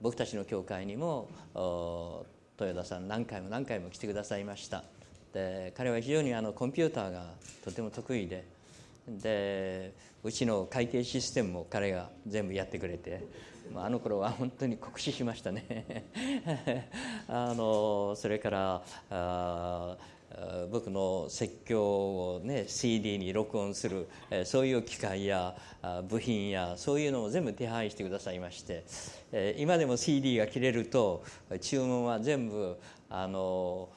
僕たちの教会にも豊田さん何回も何回も来てくださいました。で彼は非常にあのコンピューターがとても得意ででうちの会計システムも彼が全部やってくれてまあの頃は本当に酷使しましたね。あのそれからあ僕の説教を、ね、CD に録音するそういう機械や部品やそういうのを全部手配してくださいまして今でも CD が切れると注文は全部あの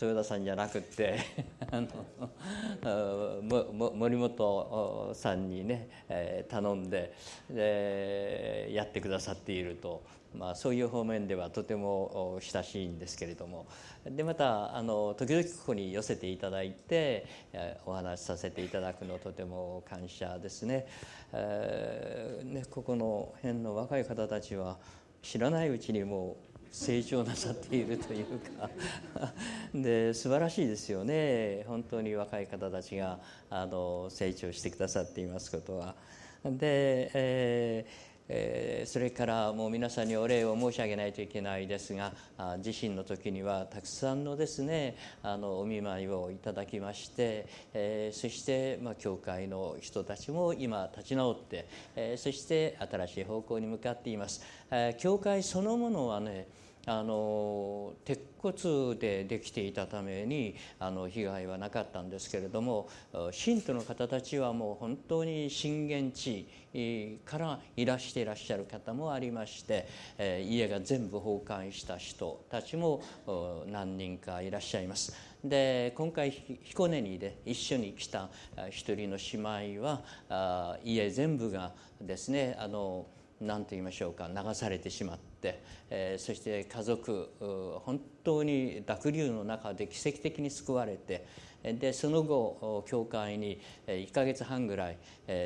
豊田さんじゃなくて あの森本さんにね頼んででやってくださっていると、まあ、そういう方面ではとても親しいんですけれどもでまたあの時々ここに寄せていただいてお話しさせていただくのとても感謝ですね。えー、ねここの辺の若い方たちは知らないうちにもう成長なさっているというか で素晴らしいですよね本当に若い方たちがあの成長してくださっていますことは。で、えーえ、それからもう皆さんにお礼を申し上げないといけないですが自身の時にはたくさんのですねあのお見舞いをいただきまして、え、そして、まあ、教会の人たちも今立ち直って、え、そして新しい方向に向かっています。え、教会そのものはねあの鉄骨でできていたためにあの被害はなかったんですけれども信徒の方たちはもう本当に震源地からいらしていらっしゃる方もありまして、家が全部崩壊した人たちも何人かいらっしゃいます。で今回彦根にで一緒に来た一人の姉妹は家全部がですねあの何と言いましょうか流されてしまって、えー、そして家族本当に濁流の中で奇跡的に救われてでその後教会に1か月半ぐらい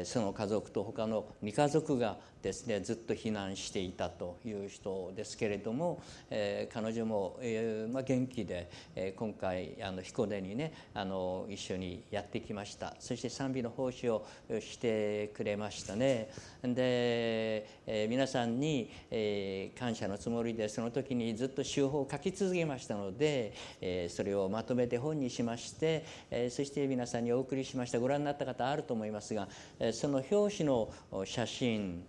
その家族と他の2家族がですねずっと避難していたという人ですけれども、えー、彼女も、えーまあ、元気で、えー、今回あの彦根にねあの一緒にやってきました。そして賛美の奉仕をしてくれましたね。で、えー、皆さんに、えー、感謝のつもりでその時にずっと手法を書き続けましたので、え、それをまとめて本にしまして、え、そして皆さんにお送りしました。ご覧になった方あると思いますが、え、その表紙の写真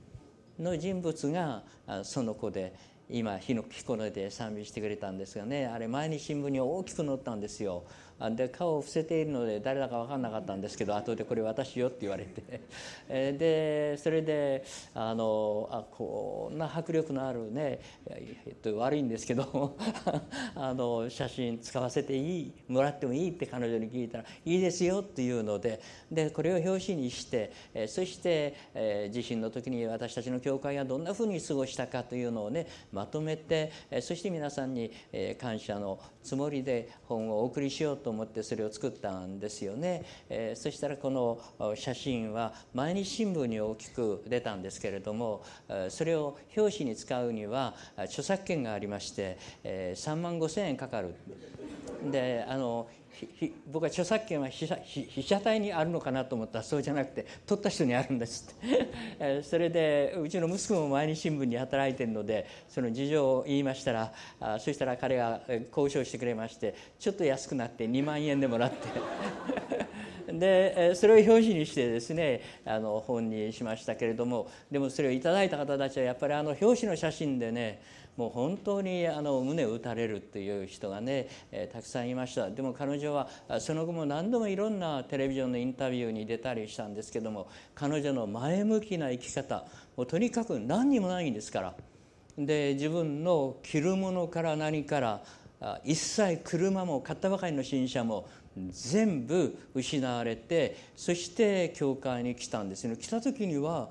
の人物がその子で今日の彦根で賛美してくれたんですがねあれ毎日新聞に大きく載ったんですよ。で顔を伏せているので誰だか分かんなかったんですけど後でこれ私よって言われて。でそれであのあこんな迫力のあるね、えっと、悪いんですけど あの写真使わせていいもらってもいいって彼女に聞いたらいいですよっていうのででこれを表紙にしてそして、地震の時に私たちの教会がどんなふうに過ごしたかというのをねまとめてそして皆さんに感謝のつもりで本をお送りしようと思ってそれを作ったんですよね、えー、そしたらこの写真は毎日新聞に大きく出たんですけれどもそれを表紙に使うには著作権がありまして、えー、3万5千円かかる。であの僕は著作権は被写体にあるのかなと思ったらそうじゃなくて取った人にあるんですって。それでうちの息子も毎日新聞に働いてるのでその事情を言いましたらそしたら彼が交渉してくれましてちょっと安くなって2万円でもらって。でそれを表紙にしてですねあの本にしましたけれどもでもそれをいただいた方たちはやっぱりあの表紙の写真でねもう本当にあの胸を打たれるっていう人がね、えー、たくさんいました。でも彼女はその後も何度もいろんなテレビジョンのインタビューに出たりしたんですけども彼女の前向きな生き方もうとにかく何にもないんですから。で自分の着るものから何から一切車も買ったばかりの新車も全部失われてそして教会に来たんですね来た時には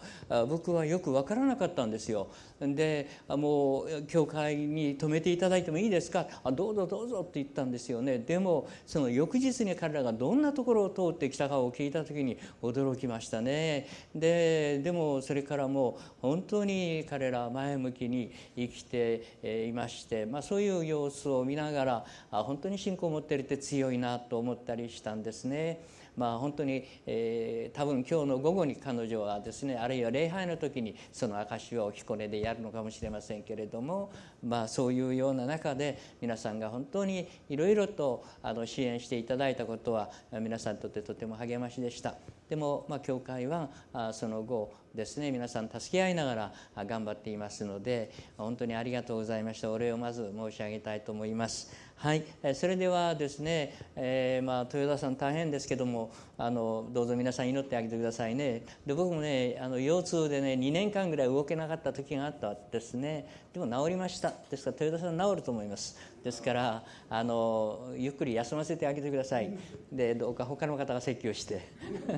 僕はよく分からなかったんですよ。でもう教会に泊めていただいてもいいですか？あどうぞどうぞって言ったんですよね。でもその翌日に彼らがどんなところを通ってきたかを聞いた時に驚きましたね。ででもそれからもう本当に彼らは前向きに生きていまして、まあ、そういう様子を見ながら本当に信仰を持っているって強いなと思ったりしたんですね。まあ本当に、えー、多分今日の午後に彼女はですねあるいは礼拝の時にその証しを彦根でやるのかもしれませんけれども、まあ、そういうような中で皆さんが本当にいろいろとあの支援していただいたことは皆さんにとってとても励ましでした。でも、まあ、教会はその後ですね皆さん助け合いながら頑張っていますので本当にありがとうございました。お礼をまず申し上げたいと思います。はい、それではですね、えー、まあ、豊田さん大変ですけどもあのどうぞ皆さん祈ってあげてくださいね。で僕もねあの腰痛でね2年間ぐらい動けなかった時があったですね。でも治りました。ですから豊田さん治ると思います。ですからあのゆっくり休ませてあげてください。でどうか他の方が説教して。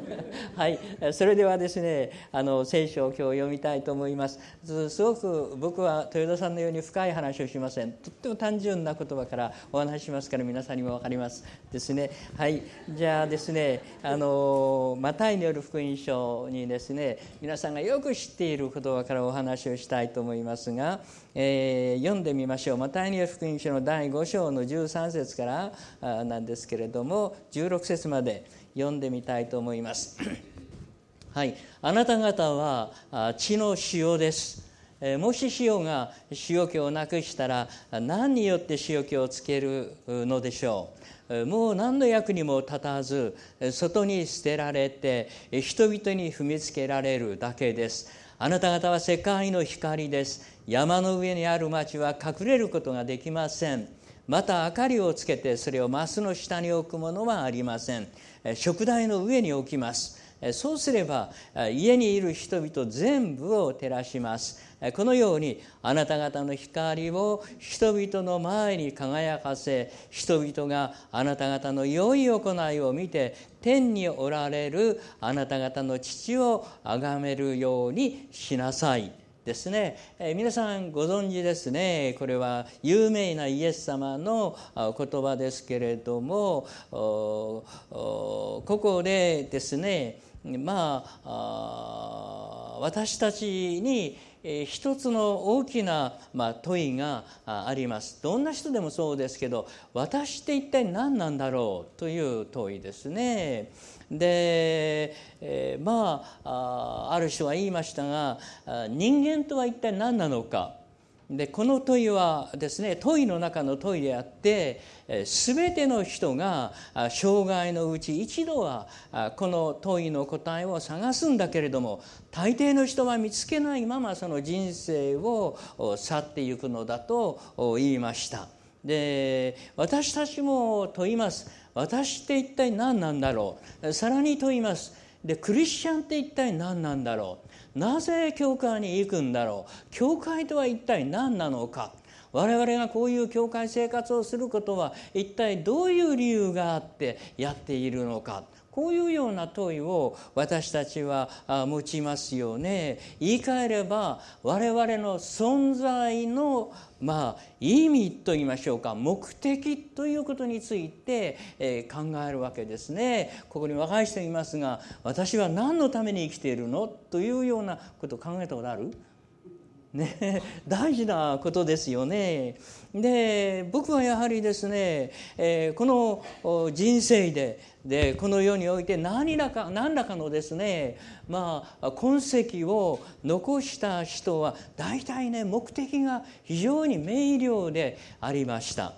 はい。それではですねあの聖書を今日読みたいと思います。すごく僕は豊田さんのように深い話をしません。とっても単純な言葉からお話ししますから皆さんにも分かります。ですね。はい。じゃあですねあのマタイによる福音書にですね皆さんがよく知っている言葉からお話をしたいと思いますが、えー、読んでみましょう。マタイによる福音書の第第5章の13節からなんですけれども16節まで読んでみたいと思います。はい、あなた方は血の塩です。もし塩が塩気をなくしたら何によって塩気をつけるのでしょう？もう何の役にも立たず外に捨てられて人々に踏みつけられるだけですあなた方は世界の光です山の上にある町は隠れることができません。また明かりをつけてそれをマスの下に置くものはありません。食台の上に置きます。そうすれば家にいる人々全部を照らします。このようにあなた方の光を人々の前に輝かせ人々があなた方の良い行いを見て天におられるあなた方の父を崇めるようにしなさい。ですね、えー、皆さんご存知ですね。これは有名なイエス様の言葉ですけれどもここでですね。まあ私たちに一つの大きな、ま、問いがありますどんな人でもそうですけど私って一体何なんだろうという問いですね。で、え、まあある人は言いましたが人間とは一体何なのかでこの問いはですね問いの中の問いであって全ての人が生涯のうち一度はこの問いの答えを探すんだけれども大抵の人は見つけないままその人生を去っていくのだと言いました。で私たちも問います。私って一体何なんだろう。さらに問います。でクリスチャンって一体何なんだろう？なぜ教会に行くんだろう？教会とは一体何なのか？我々がこういう教会生活をすることは一体どういう理由があってやっているのか？こういうような問いを私たちは持ちますよね。言い換えれば我々の存在のまあ意味と言いましょうか目的ということについて、え考えるわけですね。ここに若い人いますが私は何のために生きているの？というようなことを考えたことある？ね、大事なことですよね。で僕はやはりですね、えー、この人生ででこの世において何らか何らかのですねまあ痕跡を残した人は大体ね目的が非常に明瞭でありました。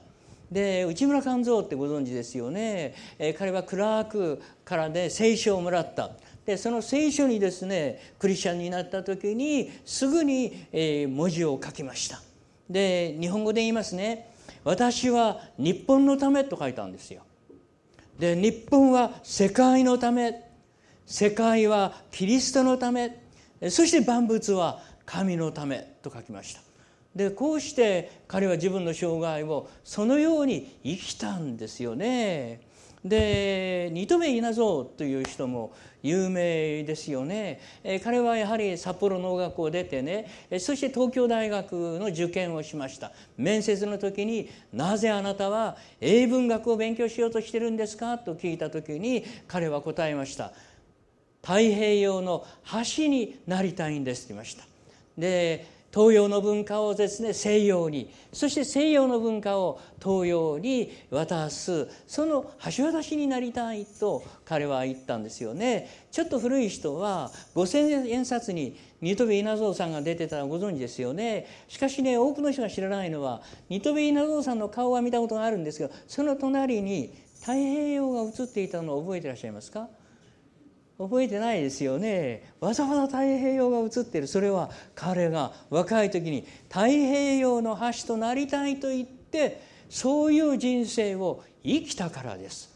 で内村勘三ってご存知ですよね、えー、彼はクラークからで、ね、聖書をもらった。でその聖書にですねクリスチャンになった時にすぐに、えー、文字を書きました。で日本語で言いますね。私は日本のためと書いたんですよ。で日本は世界のため。世界はキリストのため。そして万物は神のためと書きました。でこうして彼は自分の生涯をそのように生きたんですよね。で二戸目稲造という人も有名ですよね、え彼はやはり札幌農学を出てねそして東京大学の受験をしました。面接の時に「なぜあなたは英文学を勉強しようとしてるんですか?」と聞いた時に彼は答えました「太平洋の橋になりたいんです」と言いました。で東洋の文化をですね西洋にそして西洋の文化を東洋に渡すその橋渡しになりたいと彼は言ったんですよね。ちょっと古い人は五千円札にニトビ稲造さんが出てたらご存知ですよね。しかしね多くの人が知らないのはニトビ稲造さんの顔は見たことがあるんですけどその隣に太平洋が映っていたのを覚えてらっしゃいますか？覚えてないですよね。わざわざ太平洋が映ってる。それは彼が若い時に太平洋の橋となりたいと言ってそういう人生を生きたからです。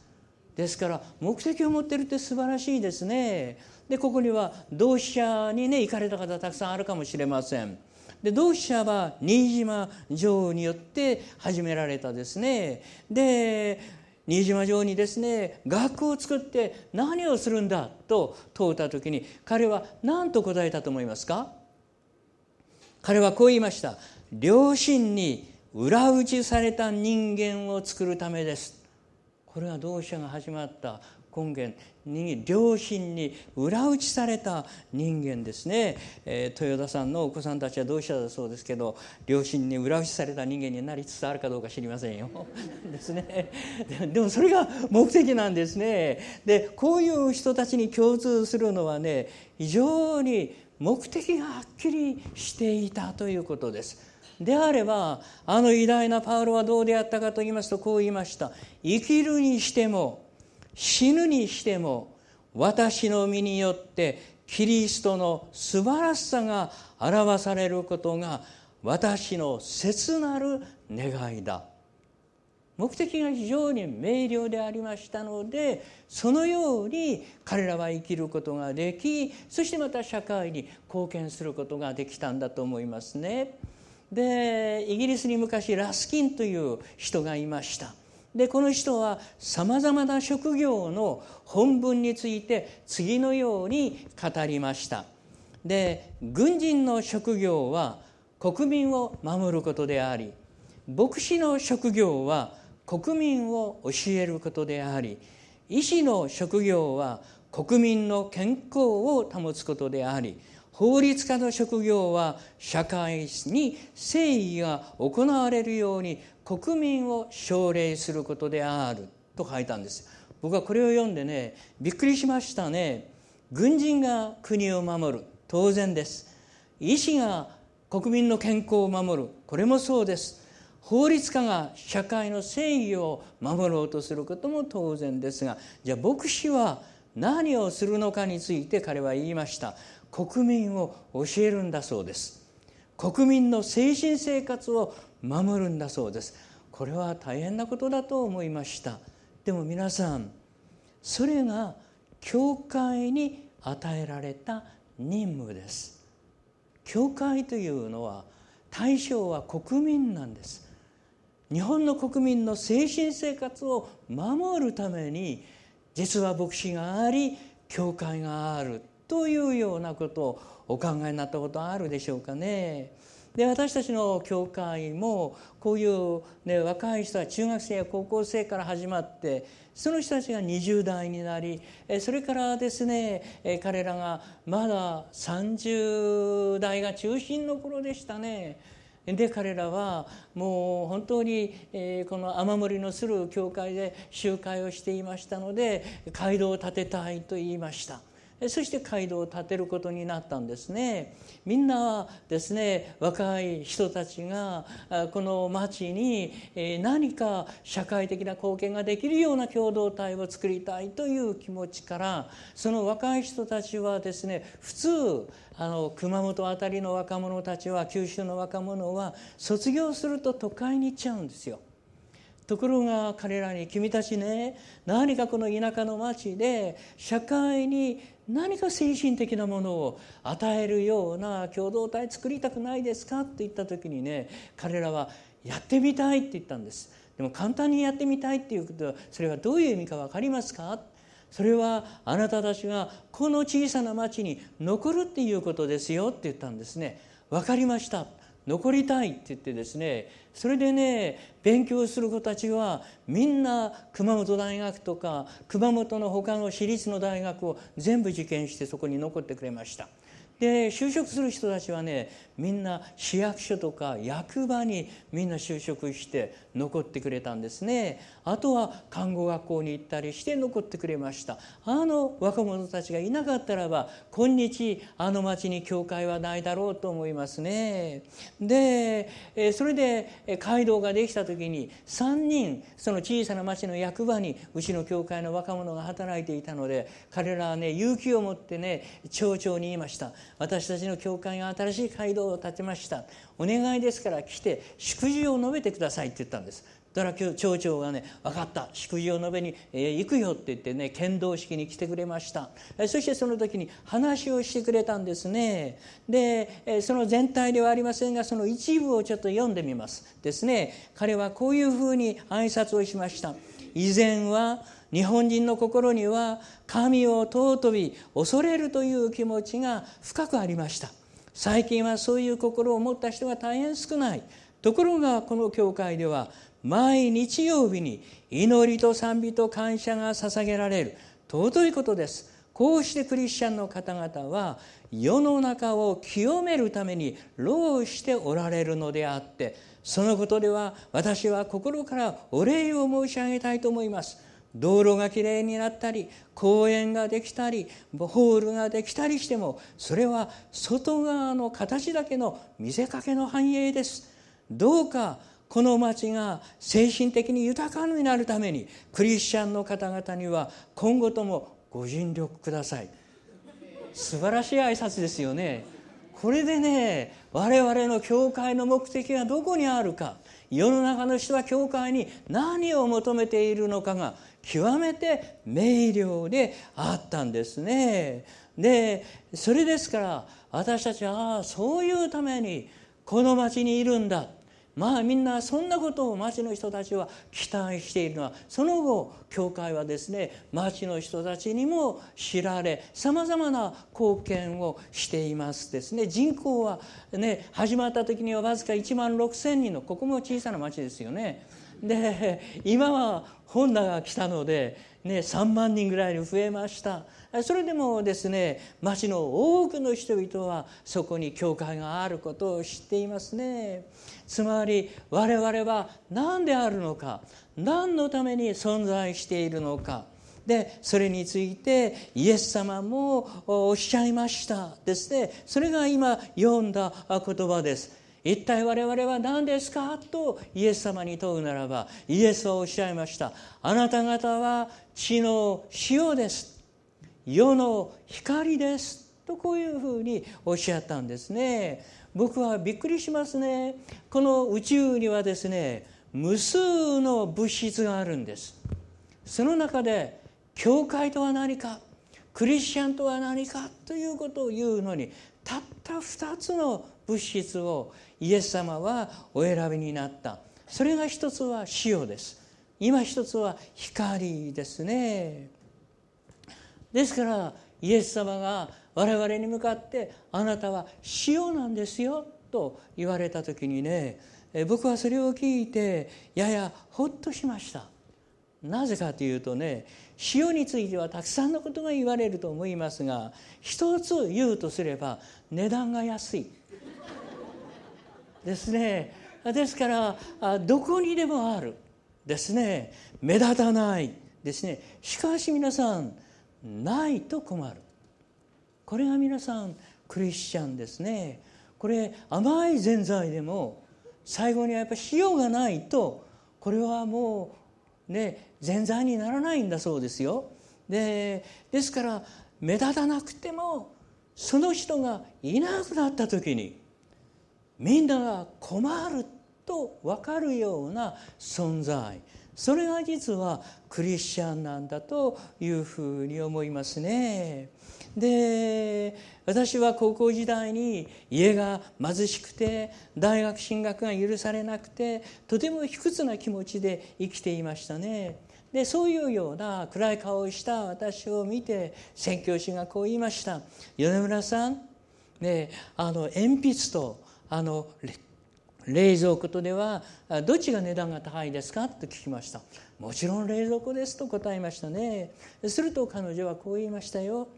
ですから目的を持ってるって素晴らしいですね。でここには同志社にね行かれた方たくさんあるかもしれません。で同志社は新島女王によって始められたですね。で新島城にですね学を作って何をするんだと問うた時に彼は何と答えたと思いますか？彼はこう言いました。良心に裏打ちされた人間を作るためです。これは同志社が始まった根源。に良心に裏打ちされた人間ですね、えー、豊田さんのお子さんたちは同志社だそうですけど良心に裏打ちされた人間になりつつあるかどうか知りませんよ。ですね。でもそれが目的なんですね。でこういう人たちに共通するのはね非常に目的がはっきりしていたということです。であればあの偉大なパウロはどうであったかと言いますとこう言いました。生きるにしても死ぬにしても私の身によってキリストの素晴らしさが表されることが私の切なる願いだ目的が非常に明瞭でありましたのでそのように彼らは生きることができそしてまた社会に貢献することができたんだと思いますね。でイギリスに昔ラスキンという人がいました。でこの人はさまざまな職業の本文について次のように語りました。で軍人の職業は国民を守ることであり牧師の職業は国民を教えることであり医師の職業は国民の健康を保つことであり法律家の職業は社会に誠意が行われるように国民を奨励することであると書いたんです。僕はこれを読んでねびっくりしましたね。軍人が国を守る。当然です。医師が国民の健康を守る。これもそうです。法律家が社会の正義を守ろうとすることも当然ですがじゃあ牧師は何をするのかについて彼は言いました。国民を教えるんだそうです。国民の精神生活を守るんだそうです。これは大変なことだと思いました。でも皆さんそれが教会に与えられた任務です。教会というのは対象は国民なんです。日本の国民の精神生活を守るために実は牧師があり教会がある。というようなことをお考えになったことあるでしょうかね。で私たちの教会もこういう、ね、若い人は中学生や高校生から始まってその人たちが20代になりそれからですね彼らがまだ30代が中心の頃でしたね。で彼らはもう本当にこの雨漏りのする教会で集会をしていましたので街道を建てたいと言いました。そして街道を建てることになったんですねみんなですね若い人たちがこの町に何か社会的な貢献ができるような共同体を作りたいという気持ちからその若い人たちはですね普通あの熊本辺りの若者たちは九州の若者は卒業すると都会に行っちゃうんですよ。ところが彼らに君たちね何かこの田舎の町で社会に何か精神的なものを与えるような共同体作りたくないですかって言った時にね彼らはやってみたいって言ったんです。でも簡単にやってみたいっていうことはそれはどういう意味か分かりますか？それはあなたたちがこの小さな町に残るっていうことですよって言ったんですね。分かりました。残りたいって言ってですねそれでね勉強する子たちはみんな熊本大学とか熊本の他の私立の大学を全部受験してそこに残ってくれました。で就職する人たちはねみんな市役所とか役場にみんな就職して残ってくれたんですね。あとは看護学校に行ったりして残ってくれました。あの若者たちがいなかったらば今日あの町に教会はないだろうと思いますね。でそれで街道ができた時に3人その小さな町の役場にうちの教会の若者が働いていたので彼らはね勇気を持ってね町長に言いました。私たちの教会が新しい街道を建てました。お願いですから来て祝辞を述べてくださいって言ったんです。だから町長がね分かった。祝辞を述べに、え行くよって言ってね剣道式に来てくれました。そしてその時に話をしてくれたんですね。でその全体ではありませんがその一部をちょっと読んでみます。ですね。彼はこういうふうに挨拶をしました。以前は日本人の心には神を尊び恐れるという気持ちが深くありました。最近はそういう心を持った人が大変少ない。ところがこの教会では毎日曜日に祈りと賛美と感謝が捧げられる尊いことです。こうしてクリスチャンの方々は世の中を清めるために労しておられるのであってそのことでは私は心からお礼を申し上げたいと思います。道路がきれいになったり公園ができたりホールができたりしてもそれは外側の形だけの見せかけの繁栄です。どうかこの町が精神的に豊かになるためにクリスチャンの方々には今後ともご尽力ください。素晴らしい挨拶ですよね。これでね我々の教会の目的がどこにあるか。世の中の人は教会に何を求めているのかが極めて明瞭であったんですね。でそれですから私たちはあそういうためにこの町にいるんだ。まあみんなそんなことを町の人たちは期待しているのはその後教会はですね町の人たちにも知られさまざまな貢献をしていますですね人口はね始まった時にはわずか1万6千人のここも小さな町ですよね。で今は本田が来たので、ね、3万人ぐらいに増えましたそれでもですね町の多くの人々はそこに教会があることを知っていますね。つまり我々は何であるのか何のために存在しているのか。でそれについてイエス様もおっしゃいました。ですね。それが今読んだ言葉です。一体我々は何ですか？とイエス様に問うならばイエスはおっしゃいました。あなた方は地の塩です。世の光です。とこういうふうにおっしゃったんですね。僕はびっくりしますね。この宇宙にはですね無数の物質があるんです。その中で教会とは何かクリスチャンとは何かということを言うのにたった2つの物質をイエス様はお選びになった。それが一つは塩です。今一つは光ですね。ですからイエス様が我々に向かって「あなたは塩なんですよ」と言われた時にね僕はそれを聞いてややほっとしました。なぜかというとね塩についてはたくさんのことが言われると思いますが一つ言うとすれば値段が安い。ですね。ですからどこにでもある。ですね。目立たない。ですね。しかし皆さんないと困る。これが皆さんクリスチャンですね。これ甘いぜんざいでも最後にはやっぱり塩がないとこれはもうねぜんざいにならないんだそうですよ。でですから目立たなくてもその人がいなくなった時にみんなが困ると分かるような存在。それが実はクリスチャンなんだというふうに思いますね。で私は高校時代に家が貧しくて大学進学が許されなくてとても卑屈な気持ちで生きていましたね。でそういうような暗い顔をした私を見て宣教師がこう言いました「米村さん、ね、あの鉛筆とあの冷蔵庫とではどっちが値段が高いですか？と聞きましたもちろん冷蔵庫ですと答えましたねすると彼女はこう言いましたよ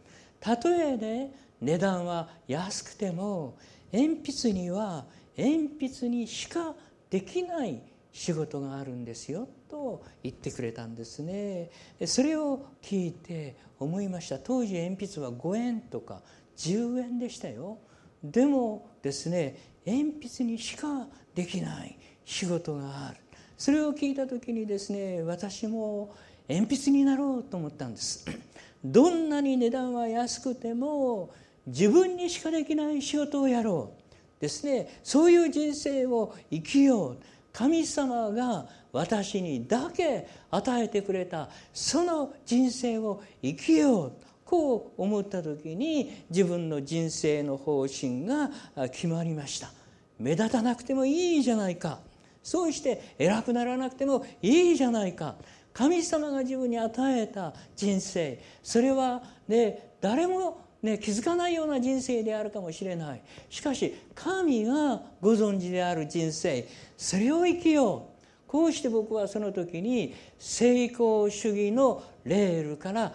たとえね値段は安くても鉛筆には鉛筆にしかできない仕事があるんですよと言ってくれたんですね。それを聞いて思いました当時鉛筆は5円とか10円でしたよ。でもですね鉛筆にしかできない仕事がある。それを聞いた時にですね私も鉛筆になろうと思ったんです。どんなに値段は安くても自分にしかできない仕事をやろうですね。そういう人生を生きよう。神様が私にだけ与えてくれたその人生を生きよう。こう思った時に自分の人生の方針が決まりました。目立たなくてもいいじゃないか。そうして偉くならなくてもいいじゃないか。神様が自分に与えた人生。それはね誰もね、気づかないような人生であるかもしれない。しかし神がご存知である人生。それを生きよう。こうして僕はその時に成功主義のレールから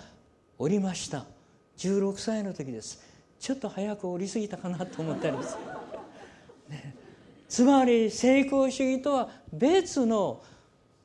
降りました。16歳の時です。ちょっと早く降りすぎたかなと思ったりです、ね、つまり成功主義とは別の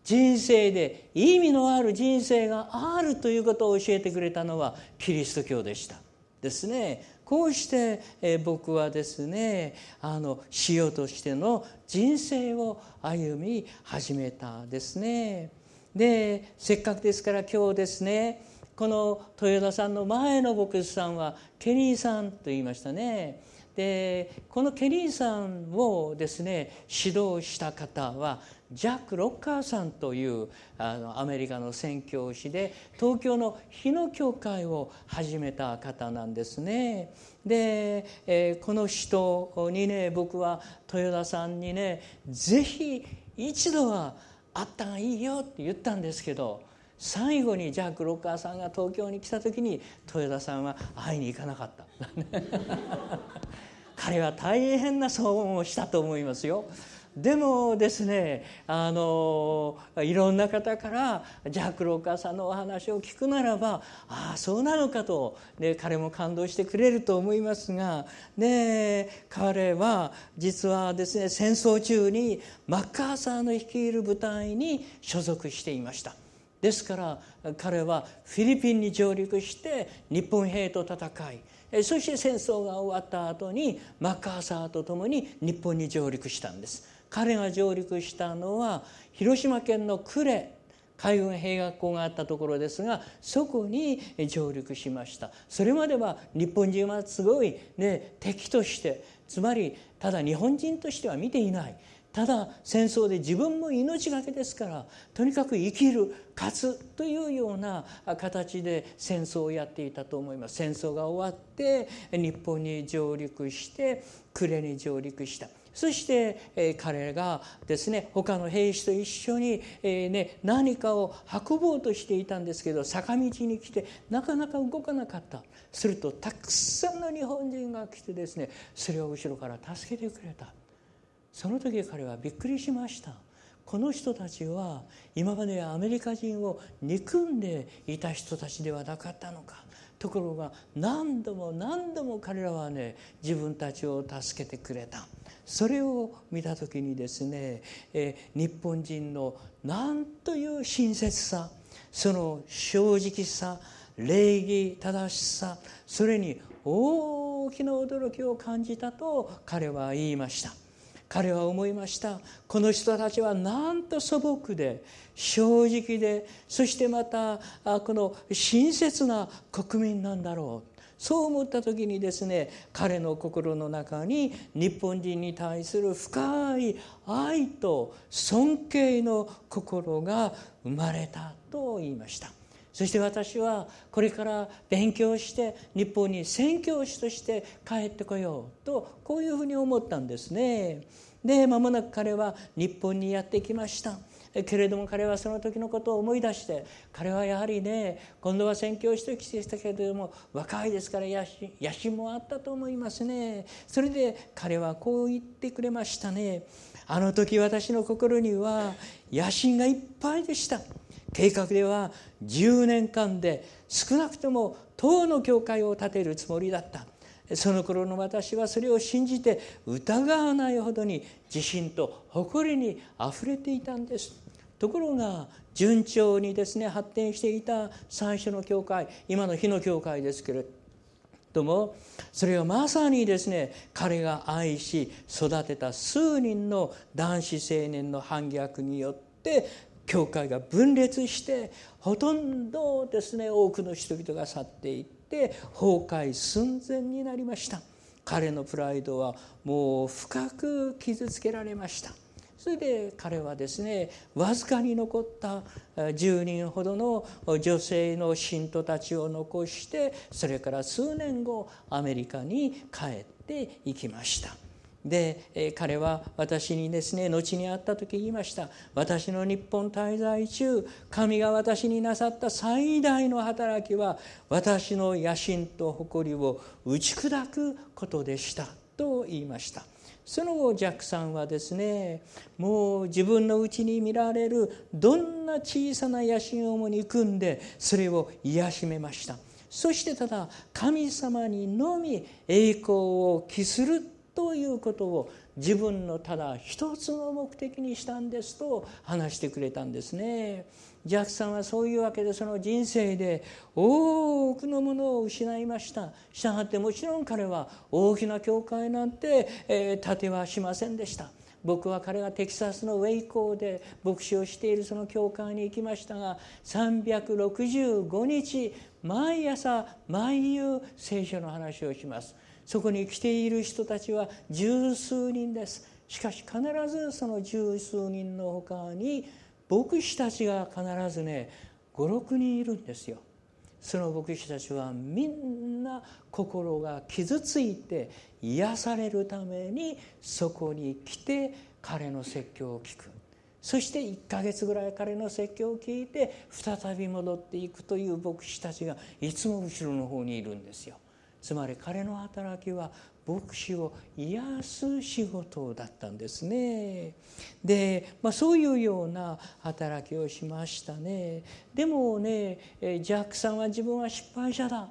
人生で意味のある人生があるということを教えてくれたのはキリスト教でした。ですね。こうして、え僕はですねあの塩としての人生を歩み始めたですね。でせっかくですから今日ですねこの豊田さんの前の牧師さんはケニーさんと言いましたねでこのケニーさんをですね指導した方はジャック・ロッカーさんというあのアメリカの宣教師で東京の日野教会を始めた方なんですね。で、えー、この人にね僕は豊田さんにねぜひ一度は会ったがいいよって言ったんですけど最後にジャック・ロッカーさんが東京に来た時に豊田さんは会いに行かなかった。彼は大変な騒音をしたと思いますよ。でもですねあのいろんな方からジャック・ローカーさんのお話を聞くならばああそうなのかと、ね、彼も感動してくれると思いますが、ね、彼は実はですね戦争中にマッカーサーの率いる部隊に所属していました。ですから彼はフィリピンに上陸して日本兵と戦いそして戦争が終わった後にマッカーサーと共に日本に上陸したんです。彼が上陸したのは広島県の呉海軍兵学校があったところですがそこに上陸しました。それまでは日本人はすごい、ね、敵としてつまりただ日本人としては見ていない。ただ戦争で自分も命がけですからとにかく生きる勝つというような形で戦争をやっていたと思います。戦争が終わって日本に上陸して呉に上陸した。そして、えー、彼がですね他の兵士と一緒に、えーね、何かを運ぼうとしていたんですけど坂道に来てなかなか動かなかった。するとたくさんの日本人が来てですねそれを後ろから助けてくれた。その時彼はびっくりしました。この人たちは今までアメリカ人を憎んでいた人たちではなかったのか。ところが何度も何度も彼らはね自分たちを助けてくれた。それを見た時にですね、え日本人の何という親切さその正直さ礼儀正しさそれに大きな驚きを感じたと彼は言いました。彼は思いました。この人たちはなんと素朴で正直でそしてまたこの親切な国民なんだろう。そう思った時にですね彼の心の中に日本人に対する深い愛と尊敬の心が生まれたと言いました。そして私はこれから勉強して日本に宣教師として帰ってこようとこういうふうに思ったんですね。で間もなく彼は日本にやってきました。けれども彼はその時のことを思い出して彼はやはりね今度は宣教師と帰省したけれども若いですから野心もあったと思いますね。それで彼はこう言ってくれましたね。あの時私の心には野心がいっぱいでした。計画では10年間で少なくとも党の教会を建てるつもりだった。その頃の私はそれを信じて疑わないほどに自信と誇りにあふれていたんです。ところが順調にですね発展していた最初の教会今の日の教会ですけれどもそれはまさにですね彼が愛し育てた数人の男子青年の反逆によって教会が分裂してほとんどですね多くの人々が去っていって崩壊寸前になりました。彼のプライドはもう深く傷つけられました。それで彼はですねわずかに残った10人ほどの女性の信徒たちを残してそれから数年後アメリカに帰っていきました。で彼は私にですね後に会った時言いました。私の日本滞在中神が私になさった最大の働きは私の野心と誇りを打ち砕くことでした。と言いました。その後ジャックさんはですねもう自分のうちに見られるどんな小さな野心をも憎んでそれを癒しめました。そしてただ神様にのみ栄光を期するということを自分のただ一つの目的にしたんですと話してくれたんですね。ジャックさんはそういうわけでその人生で多くのものを失いました。したがってもちろん彼は大きな教会なんて、えー、建てはしませんでした。僕は彼がテキサスのウェイ校で牧師をしているその教会に行きましたが365日毎朝毎夕聖書の話をします。そこに来ている人たちは十数人です。しかし必ずその十数人のほかに牧師たちが必ずね56人いるんですよ。その牧師たちはみんな心が傷ついて癒されるためにそこに来て彼の説教を聞く。そして1ヶ月ぐらい彼の説教を聞いて再び戻っていくという牧師たちがいつも後ろの方にいるんですよ。つまり彼の働きは牧師を癒す仕事だったんですね。で、まあ、そういうような働きをしましたね。でもねジャックさんは自分は失敗者だ。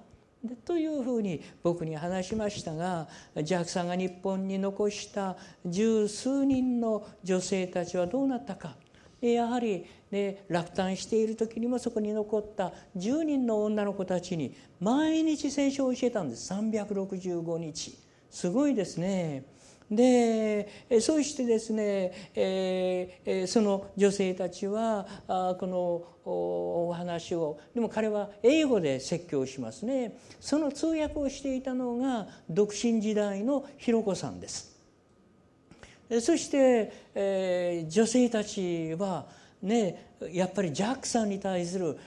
というふうに僕に話しましたがジャックさんが日本に残した十数人の女性たちはどうなったか。やはり、ね、落胆している時にもそこに残った10人の女の子たちに毎日聖書を教えたんです。365日。すごいですね。でそしてですね、えー、その女性たちはあこのお話を。でも彼は英語で説教しますね。その通訳をしていたのが独身時代のひろこさんです。そして、えー、女性たちはねやっぱりジャックさんに対する、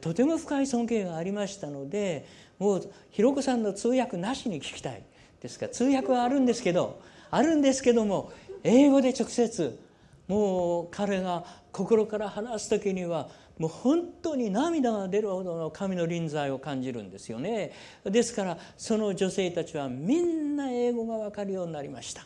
とても深い尊敬がありましたのでもうひろこさんの通訳なしに聞きたいですから通訳はあるんですけどあるんですけども英語で直接もう彼が心から話す時にはもう本当に涙が出るほどの神の臨在を感じるんですよね。ですからその女性たちはみんな英語が分かるようになりました。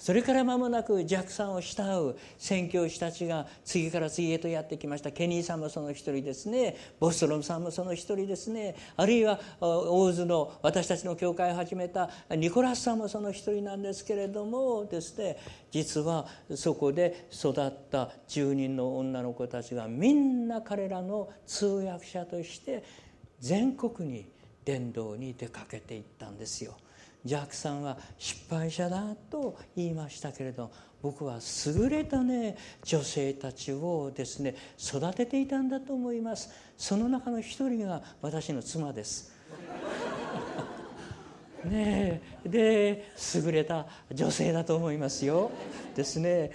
それから間もなく弱さを慕う宣教師たちが次から次へとやってきました。ケニーさんもその一人ですね。ボストロンさんもその一人ですね。あるいは大津の私たちの教会を始めたニコラスさんもその一人なんですけれどもですね。実はそこで育った10人の女の子たちがみんな彼らの通訳者として全国に伝道に出かけていったんですよ。ジャックさんは失敗者だと言いましたけれど僕は優れたね女性たちをですね育てていたんだと思います。その中の一人が私の妻です。ねで優れた女性だと思いますよ。ですね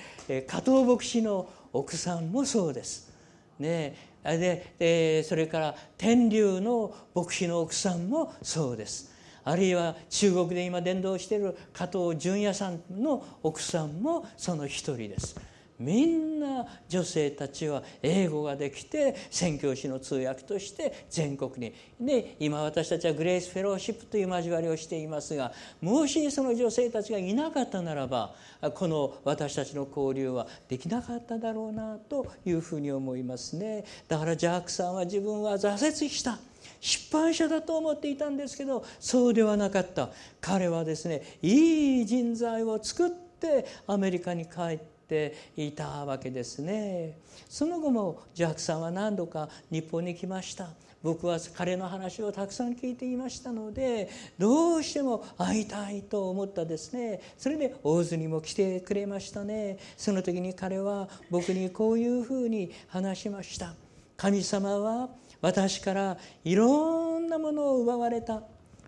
加藤牧師の奥さんもそうです。ねでそれから天竜の牧師の奥さんもそうです。あるいは中国で今伝道している加藤純也さんの奥さんもその一人です。みんな女性たちは英語ができて宣教師の通訳として全国に。で今私たちはグレースフェローシップという交わりをしていますがもしその女性たちがいなかったならばこの私たちの交流はできなかっただろうなというふうに思いますね。だからジャークさんは自分は挫折した。失敗者だと思っていたんですけどそうではなかった。彼はですねいい人材を作ってアメリカに帰っていたわけですね。その後もジャックさんは何度か日本に来ました。僕は彼の話をたくさん聞いていましたのでどうしても会いたいと思ったですね。それで大津にも来てくれましたね。その時に彼は僕にこういうふうに話しました。神様は私からいろんなものを奪われた。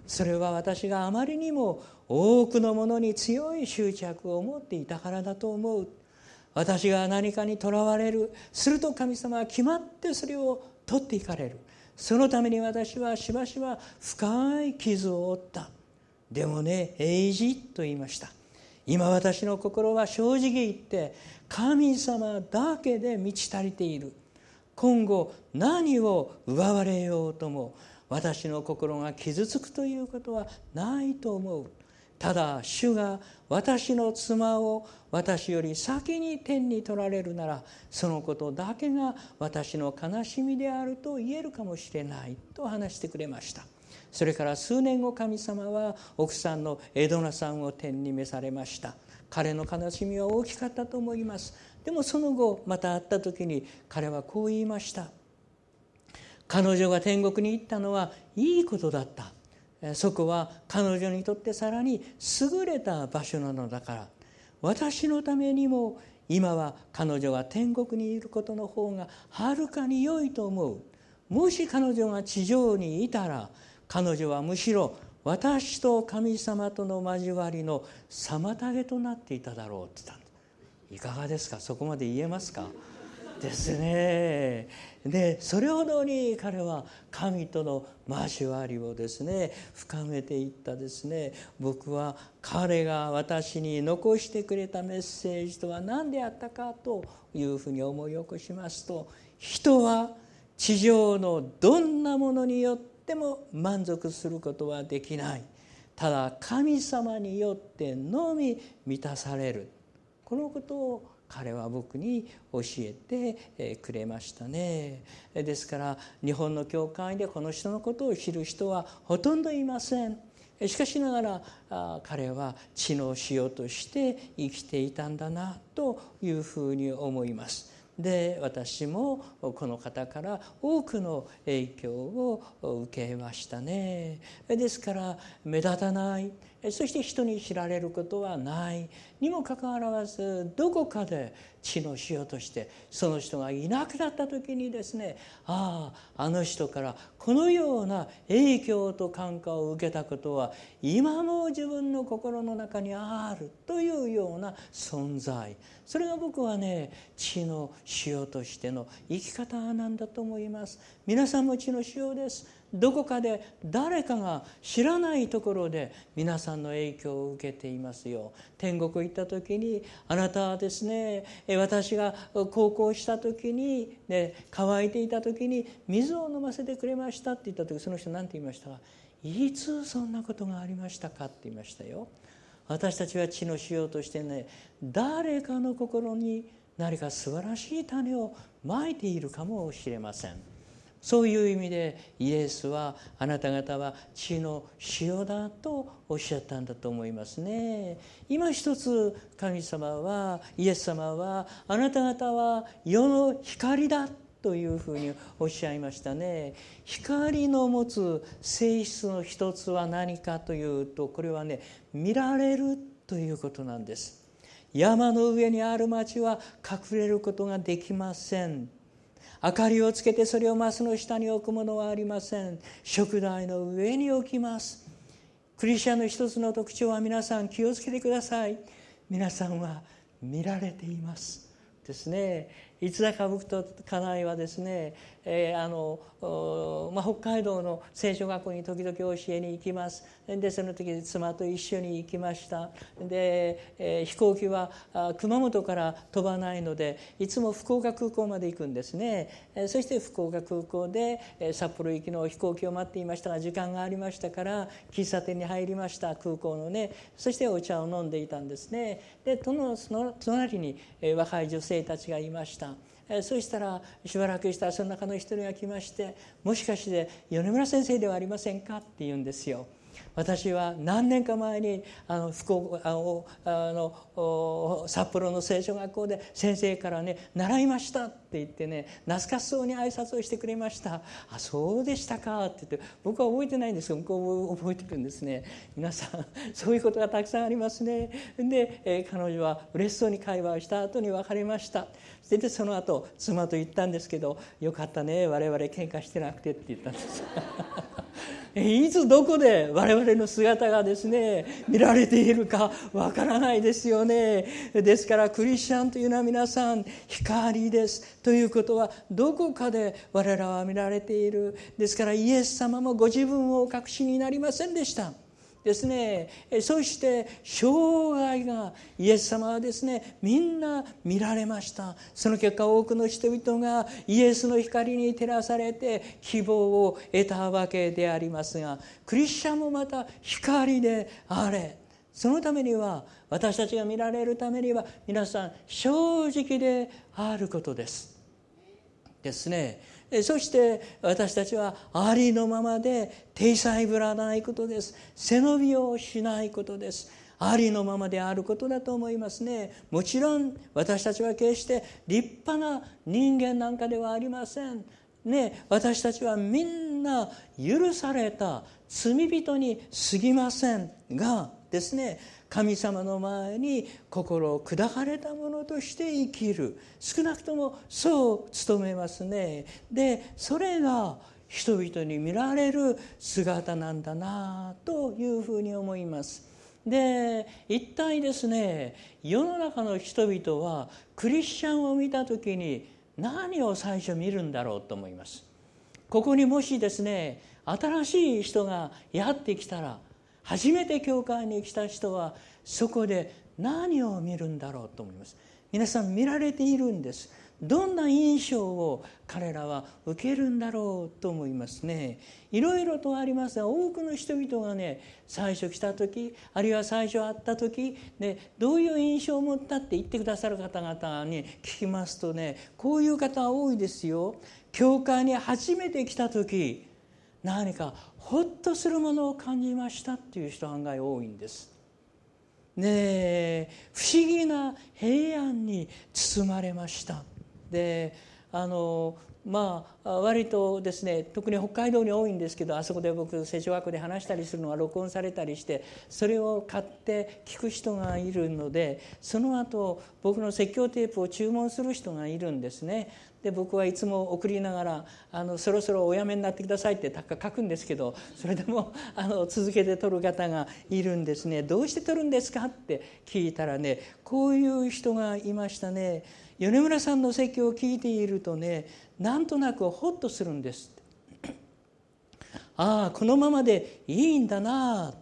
それは私があまりにも多くのものに強い執着を持っていたからだと思う。私が何かにとらわれる。すると神様は決まってそれを取っていかれる。そのために私はしばしば深い傷を負った。でもね英治と言いました。今私の心は正直言って神様だけで満ち足りている。今後何を奪われようとも私の心が傷つくということはないと思う。ただ主が私の妻を私より先に天に取られるならそのことだけが私の悲しみであると言えるかもしれないと話してくれました。それから数年後神様は奥さんのエドナさんを天に召されました。彼の悲しみは大きかったと思います。でもその後また会った時に彼はこう言いました。彼女が天国に行ったのはいいことだった。そこは彼女にとってさらに優れた場所なのだから。私のためにも今は彼女が天国にいることの方がはるかに良いと思う。もし彼女が地上にいたら彼女はむしろ私と神様との交わりの妨げとなっていただろうって言ったいかがですか？そこまで言えますか？ですね。でそれほどに彼は神との交わりをですね深めていったですね。僕は彼が私に残してくれたメッセージとは何であったかというふうに思い起こしますと人は地上のどんなものによっても満足することはできない。ただ神様によってのみ満たされる。このことを彼は僕に教えてくれましたね。ですから日本の教会でこの人のことを知る人はほとんどいません。しかしながら彼は知の塩として生きていたんだなというふうに思います。で私もこの方から多くの影響を受けましたね。ですから目立たないそして人に知られることはない。にもかかわらずどこかで地の塩としてその人がいなくなった時にですねあああの人からこのような影響と感化を受けたことは今も自分の心の中にあるというような存在。それが僕はね地の塩としての生き方なんだと思います。皆さんも地の塩です。どこかで誰かが知らないところで皆さんの影響を受けていますよ。天国行った時にあなたはですね私が高校した時に、ね、乾いていた時に水を飲ませてくれましたって言った時その人何て言いました？かいつそんなことがありましたかって言いましたよ。私たちは血の塩としてね誰かの心に何か素晴らしい種をまいているかもしれません。そういう意味でイエスはあなた方は血の塩だとおっしゃったんだと思いますね。今一つ神様はイエス様はあなた方は世の光だというふうにおっしゃいましたね。光の持つ性質の一つは何かというとこれはね見られるということなんです。山の上にある町は隠れることができません。明かりをつけてそれをマスの下に置くものはありません。食台の上に置きます。クリスチャンの一つの特徴は皆さん気をつけてください。皆さんは見られています。ですね。いつだか僕と家内はですね、えー、あのまあ、北海道の聖書学校に時々教えに行きます。でその時妻と一緒に行きました。で、えー、飛行機は熊本から飛ばないのでいつも福岡空港まで行くんですね、えー、そして福岡空港で、え札幌行きの飛行機を待っていましたが時間がありましたから喫茶店に入りました空港のね。そしてお茶を飲んでいたんですね。でその隣に、え若い女性たちがいました。そしたらしばらくしたらその中の一人が来まして「もしかして米村先生ではありませんか?」って言うんですよ。私は何年か前にあの福岡あの札幌の聖書学校で先生からね習いましたって言ってね懐かしそうに挨拶をしてくれましたあそうでしたかって言って僕は覚えてないんですけど向こう覚えてるんですね皆さんそういうことがたくさんありますねで、え、彼女は嬉しそうに会話をした後に別れましたでその後妻と言ったんですけどよかったね我々喧嘩してなくてって言ったんです。いつどこで我々の姿がですね見られているかわからないですよね。ですからクリスチャンというのは皆さん光です。ということはどこかで我々は見られている。ですからイエス様もご自分をお隠しになりませんでした。ですね。そして生涯がイエス様はですねみんな見られました。その結果多くの人々がイエスの光に照らされて希望を得たわけでありますがクリスチャンもまた光であれそのためには私たちが見られるためには皆さん正直であることです。ですね。そして私たちはありのままで体裁ぶらないことです。背伸びをしないことです。ありのままであることだと思いますね。もちろん私たちは決して立派な人間なんかではありません。ね私たちはみんな許された罪人に過ぎませんがですね。神様の前に心を砕かれたものとして生きる。少なくともそう努めますね。でそれが人々に見られる姿なんだなというふうに思います。で一体ですね世の中の人々はクリスチャンを見た時に何を最初見るんだろうと思います。ここにもしですね新しい人がやってきたら初めて教会に来た人はそこで何を見るんだろうと思います。皆さん見られているんです。どんな印象を彼らは受けるんだろうと思いますね。いろいろとありますが多くの人々がね最初来た時あるいは最初会った時、ね、どういう印象を持ったって言ってくださる方々に聞きますとねこういう方多いですよ。教会に初めて来た時何かほっとするものを感じましたっていう人案外多いんです。ね不思議な平安に包まれました。であのまあ割とですね特に北海道に多いんですけどあそこで僕聖書学校で話したりするのは録音されたりしてそれを買って聞く人がいるのでその後僕の説教テープを注文する人がいるんですね。で僕はいつも送りながらあのそろそろおやめになってくださいってたか書くんですけどそれでもあの続けて取る方がいるんですね。どうして取るんですかって聞いたらねこういう人がいましたね。米村さんの説教を聞いているとねなんとなくホッとするんです。ああこのままでいいんだな。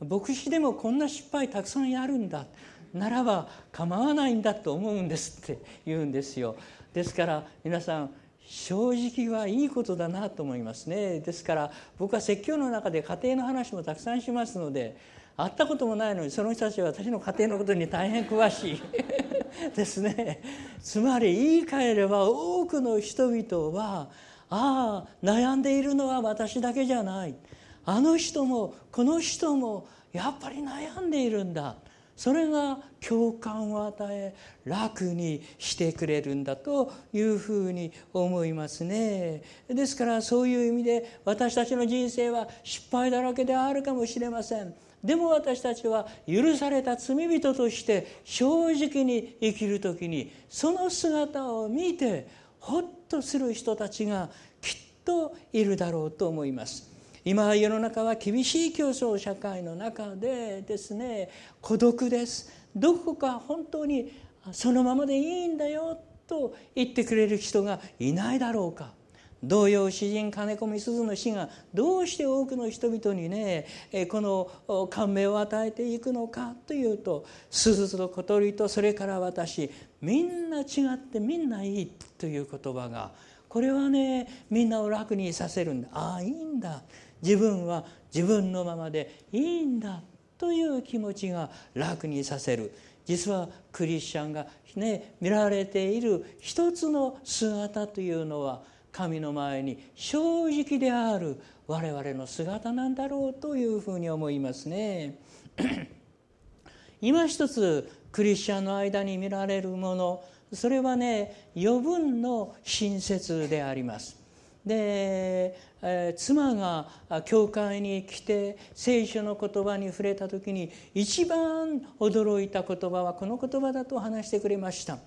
牧師でもこんな失敗たくさんやるんだ。ならば構わないんだと思うんですって 言うんですよ。ですから皆さん正直はいいことだなと思いますね。ですから僕は説教の中で家庭の話もたくさんしますので会ったこともないのにその人たちは私の家庭のことに大変詳しい。ですね。つまり言い換えれば多くの人々はああ悩んでいるのは私だけじゃない。あの人もこの人もやっぱり悩んでいるんだ。それが共感を与え楽にしてくれるんだというふうに思いますね。ですからそういう意味で私たちの人生は失敗だらけであるかもしれません。でも私たちは許された罪人として正直に生きる時にその姿を見てほっとする人たちがきっといるだろうと思います。今世の中は厳しい競争社会の中でですね孤独です。どこか本当にそのままでいいんだよと言ってくれる人がいないだろうか。同様詩人金子みすずの死がどうして多くの人々にねこの感銘を与えていくのかというと鈴と小鳥とそれから私みんな違ってみんないいという言葉がこれはねみんなを楽にさせるんだ。ああいいんだ。自分は自分のままでいいんだ。という気持ちが楽にさせる。実はクリスチャンが、ね、見られている一つの姿というのは神の前に正直である我々の姿なんだろうというふうに思いますね。今一つクリスチャンの間に見られるものそれはね余分の親切であります。で、えー、妻が教会に来て聖書の言葉に触れた時に一番驚いた言葉はこの言葉だと話してくれました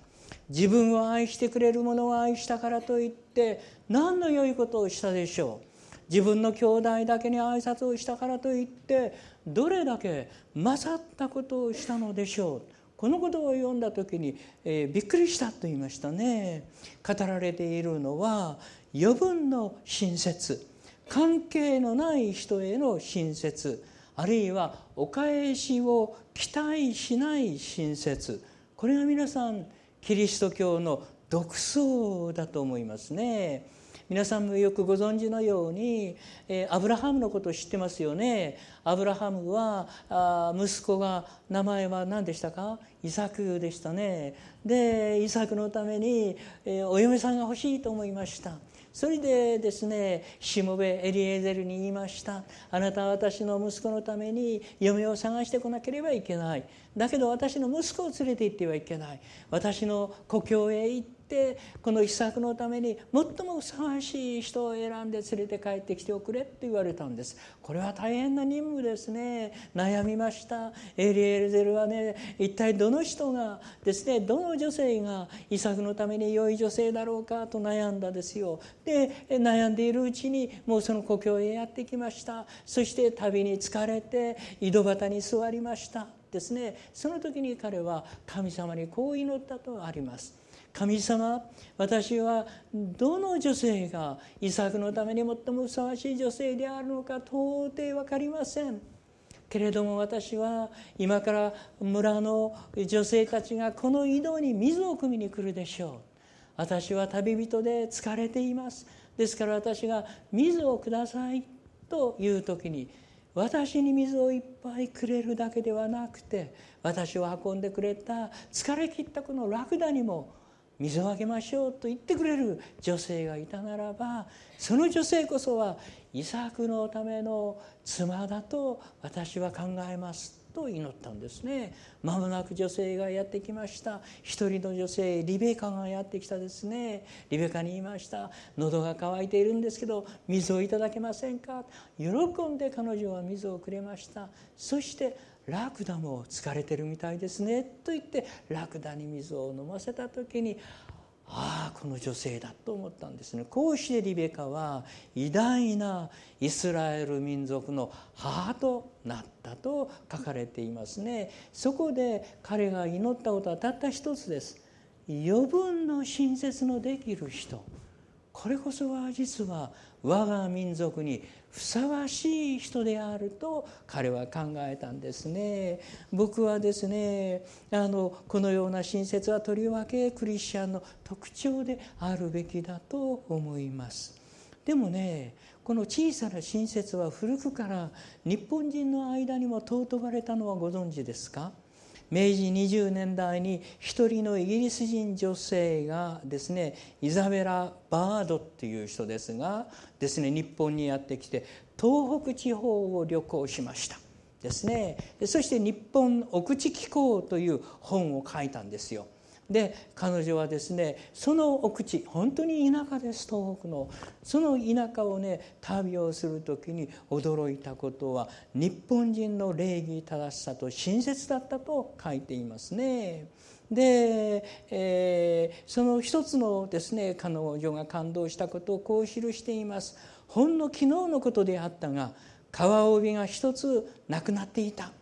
自分を愛してくれる者を愛したからといって何の良いことをしたでしょう？自分の兄弟だけに挨拶をしたからといってどれだけ勝ったことをしたのでしょう？このことを読んだ時に、えー、びっくりしたと言いましたね。語られているのは余分の親切。関係のない人への親切。あるいはお返しを期待しない親切。これが皆さんキリスト教の独創だと思いますね。皆さんもよくご存知のように、え、アブラハムのことを知ってますよね。アブラハムはあ息子が名前は何でしたか？イサクでしたね。でイサクのために、え、お嫁さんが欲しいと思いました。それでですねしもべエリエゼルに言いました。あなたは私の息子のために嫁を探してこなければいけない。だけど私の息子を連れて行ってはいけない。私の故郷へ行っててこの秘策のために最もふさわしい人を選んで連れて帰ってきておくれって言われたんです。これは大変な任務ですね。悩みました。エリエルゼルはね一体どの人がですねどの女性が遺作のために良い女性だろうかと悩んだですよ。で悩んでいるうちにもうその故郷へやってきました。そして旅に疲れて井戸端に座りましたですね。その時に彼は神様にこう祈ったとあります。神様私はどの女性がイサクのために最もふさわしい女性であるのか到底分かりません。けれども私は今から村の女性たちがこの井戸に水を汲みに来るでしょう。私は旅人で疲れています。ですから私が水をくださいという時に私に水をいっぱいくれるだけではなくて私を運んでくれた疲れ切ったこのラクダにも水をあげましょうと言ってくれる女性がいたならばその女性こそはイサクのための妻だと私は考えますと祈ったんですね。まもなく女性がやってきました一人の女性リベカがやってきたですね。リベカに言いました。喉が渇いているんですけど水をいただけませんか？喜んで彼女は水をくれました。そしてラクダも疲れてるみたいですね。と言ってラクダに水を飲ませた時にああこの女性だと思ったんですね。こうしてリベカは偉大なイスラエル民族の母となったと書かれていますね。そこで彼が祈ったことはたった一つです。余分の親切のできる人。これこそは実は我が民族にふさわしい人であると彼は考えたんですね。僕はですねあのこのような親切はとりわけクリスチャンの特徴であるべきだと思います。でもねこの小さな親切は古くから日本人の間にも尊ばれたのはご存知ですか？明治20年代に一人のイギリス人女性がですねイザベラ・バードっていう人ですがですね日本にやってきて東北地方を旅行しましたですねそして「日本奥地機構」という本を書いたんですよ。で彼女はですねその奥地本当に田舎です東北のその田舎をね旅をする時に驚いたことは日本人の礼儀正しさと親切だったと書いていますね。で、えー、その一つのですね彼女が感動したことをこう記しています。ほんの昨日のことであったが川帯が一つなくなっていた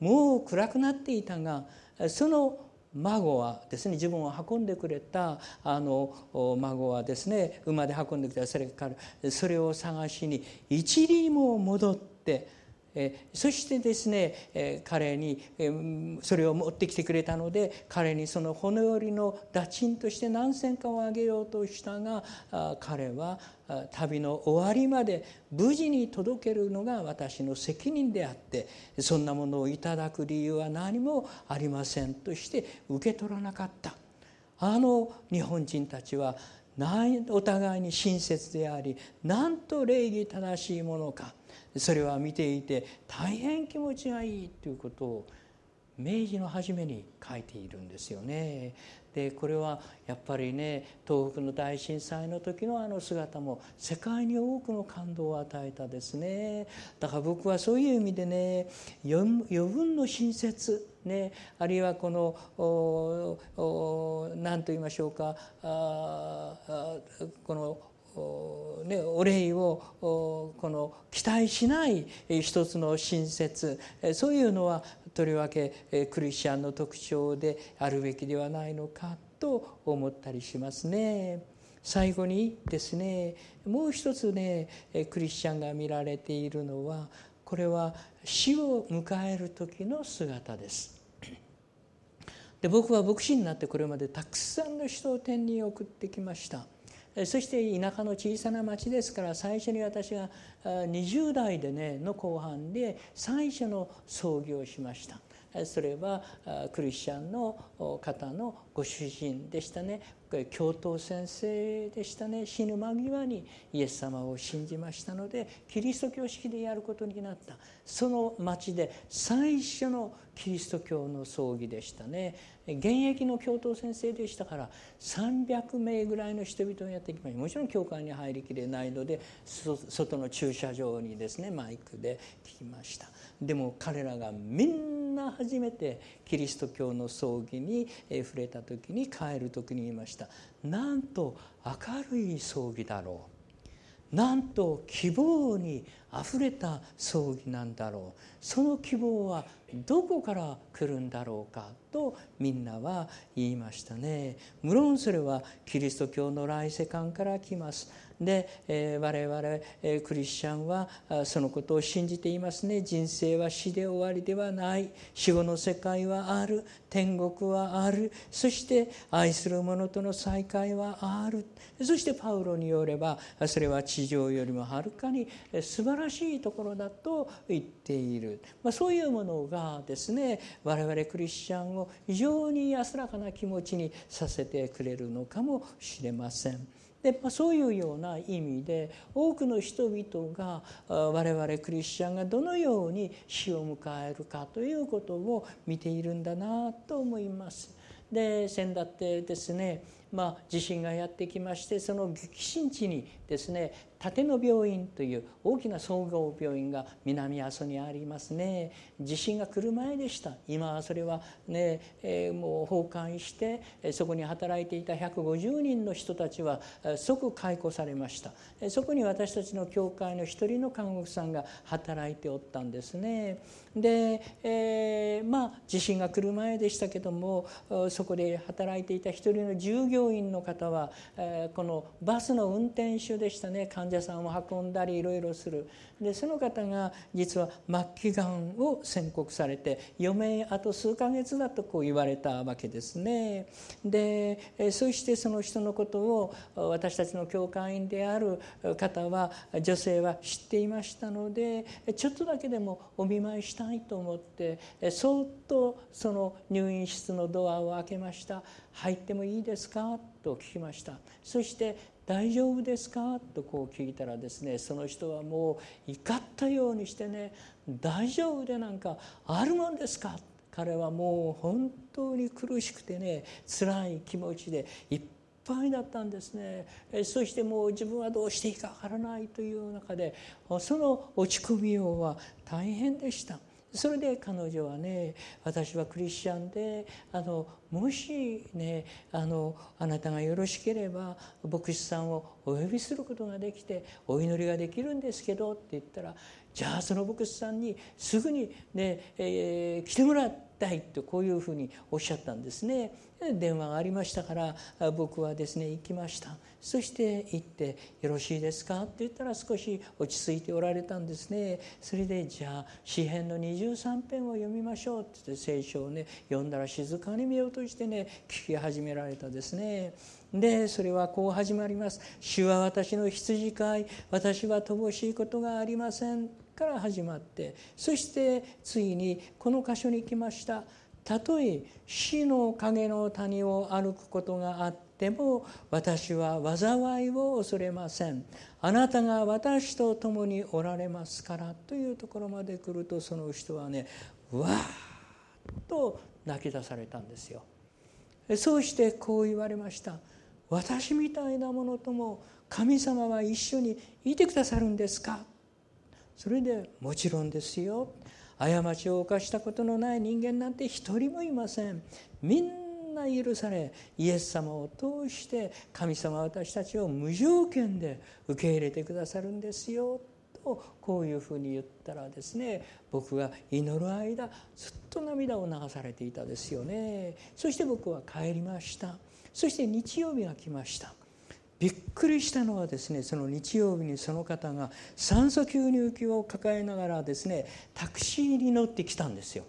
もう暗くなっていたがその孫はですね自分を運んでくれたあの孫はですね馬で運んできた。それからそれを探しに一里も戻ってそしてですね、彼に、それを持ってきてくれたので彼にその骨折りの打賃として何千かをあげようとしたが彼は旅の終わりまで無事に届けるのが私の責任であってそんなものをいただく理由は何もありませんとして受け取らなかったあの日本人たちはお互いに親切でありなんと礼儀正しいものかそれは見ていて大変気持ちがいいということを明治の初めに書いているんですよね。でこれはやっぱりね東北の大震災の時のあの姿も世界に多くの感動を与えたですね。だから僕はそういう意味でね余分の親切ね、あるいはこの何と言いましょうかあこのね、お礼をこの期待しない一つの親切そういうのはとりわけクリスチャンの特徴であるべきではないのかと思ったりしますね。最後にですねもう一つねクリスチャンが見られているのはこれは死を迎える時の姿です。で僕は牧師になってこれまでたくさんの人を天に送ってきました。そして田舎の小さな町ですから最初に私が20代でねの後半で最初の葬儀をしました。それはクリスチャンの方のご主人でしたね。教頭先生でしたね。死ぬ間際にイエス様を信じましたのでキリスト教式でやることになった。その町で最初のキリスト教の葬儀でしたね。現役の教頭先生でしたから300名ぐらいの人々をやってきました。もちろん教会に入りきれないので外の駐車場にですねマイクで聞きました。でも彼らがみんな初めてキリスト教の葬儀に触れた時に帰る時に言いました。なんと明るい葬儀だろう。なんと希望にあふれた葬儀なんだろう。その希望はどこから来るんだろうかとみんなは言いましたね。無論それはキリスト教の来世観から来ます。で、え、我々、え、クリスチャンはそのことを信じていますね。人生は死で終わりではない。死後の世界はある。天国はある。そして愛する者との再会はある。そしてパウロによればそれは地上よりもはるかに素晴らしいところだと言っている、まあ、そういうものがですね我々クリスチャンを非常に安らかな気持ちにさせてくれるのかもしれません。でまあ、そういうような意味で多くの人々が我々クリスチャンがどのように死を迎えるかということを見ているんだなと思います。で先だってですね、まあ、地震がやってきましてその激震地にですね立野病院という大きな総合病院が南阿蘇にありますね。地震が来る前でした。今はそれはね、えー、もう崩壊してそこに働いていた150人の人たちは即解雇されました。そこに私たちの教会の一人の看護婦さんが働いておったんですね。で、えー、まあ地震が来る前でしたけどもそこで働いていた一人の従業員の方は、え、このバスの運転手でしたね。患者さんを運んだりいろいろする。でその方が実は末期がんを宣告されて余命あと数ヶ月だとこう言われたわけですね。でそしてその人のことを私たちの教会員である方は女性は知っていましたのでちょっとだけでもお見舞いしたいと思ってそっとその入院室のドアを開けました。入ってもいいですか？と聞きました。そして大丈夫ですか?」とこう聞いたらですねその人はもう怒ったようにしてね「大丈夫でなんかあるもんですか?」彼はもう本当に苦しくてね辛い気持ちでいっぱいだったんですねそしてもう自分はどうしていいかわからないという中でその落ち込みようは大変でした。それで彼女はね私はクリスチャンであのもしねあのあなたがよろしければ牧師さんをお呼びすることができてお祈りができるんですけどって言ったらじゃあその牧師さんにすぐにね、えー、来てもらったいとこういうふうにおっしゃったんですね。電話がありましたから僕はですね行きました。そして行って「よろしいですか?」って言ったら少し落ち着いておられたんですね。それでじゃあ詩編の23編を読みましょうって言って聖書をね読んだら静かに目を閉じてね聞き始められたですね。でそれはこう始まります「主は私の羊飼い私は乏しいことがありません」から始まってそしてついにこの箇所に来ました。たとえ死の影の谷を歩くことがあってでも私は災いを恐れません。あなたが私と共におられますからというところまで来るとその人はねわーっと泣き出されたんですよ。そうしてこう言われました。私みたいなものとも神様は一緒にいてくださるんですか？それでもちろんですよ。過ちを犯したことのない人間なんて一人もいません。みんな許されイエス様を通して神様は私たちを無条件で受け入れてくださるんですよとこういうふうに言ったらですね僕が祈る間ずっと涙を流されていたですよね。そして僕は帰りました。そして日曜日が来ました。びっくりしたのはですねその日曜日にその方が酸素吸入器を抱えながらですねタクシーに乗ってきたんですよ。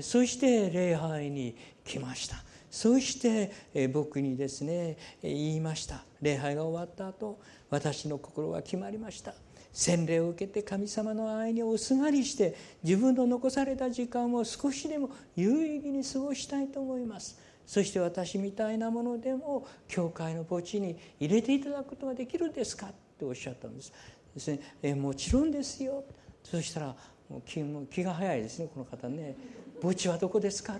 そして礼拝に来ました。そして僕にですね言いました。礼拝が終わった後私の心は決まりました。洗礼を受けて神様の愛におすがりして自分の残された時間を少しでも有意義に過ごしたいと思います。そして私みたいなものでも教会の墓地に入れていただくことができるんですか？っておっしゃったんです。ですねえもちろんですよ。そしたらもう気も気が早いですねこの方ね。墓地はどこですか？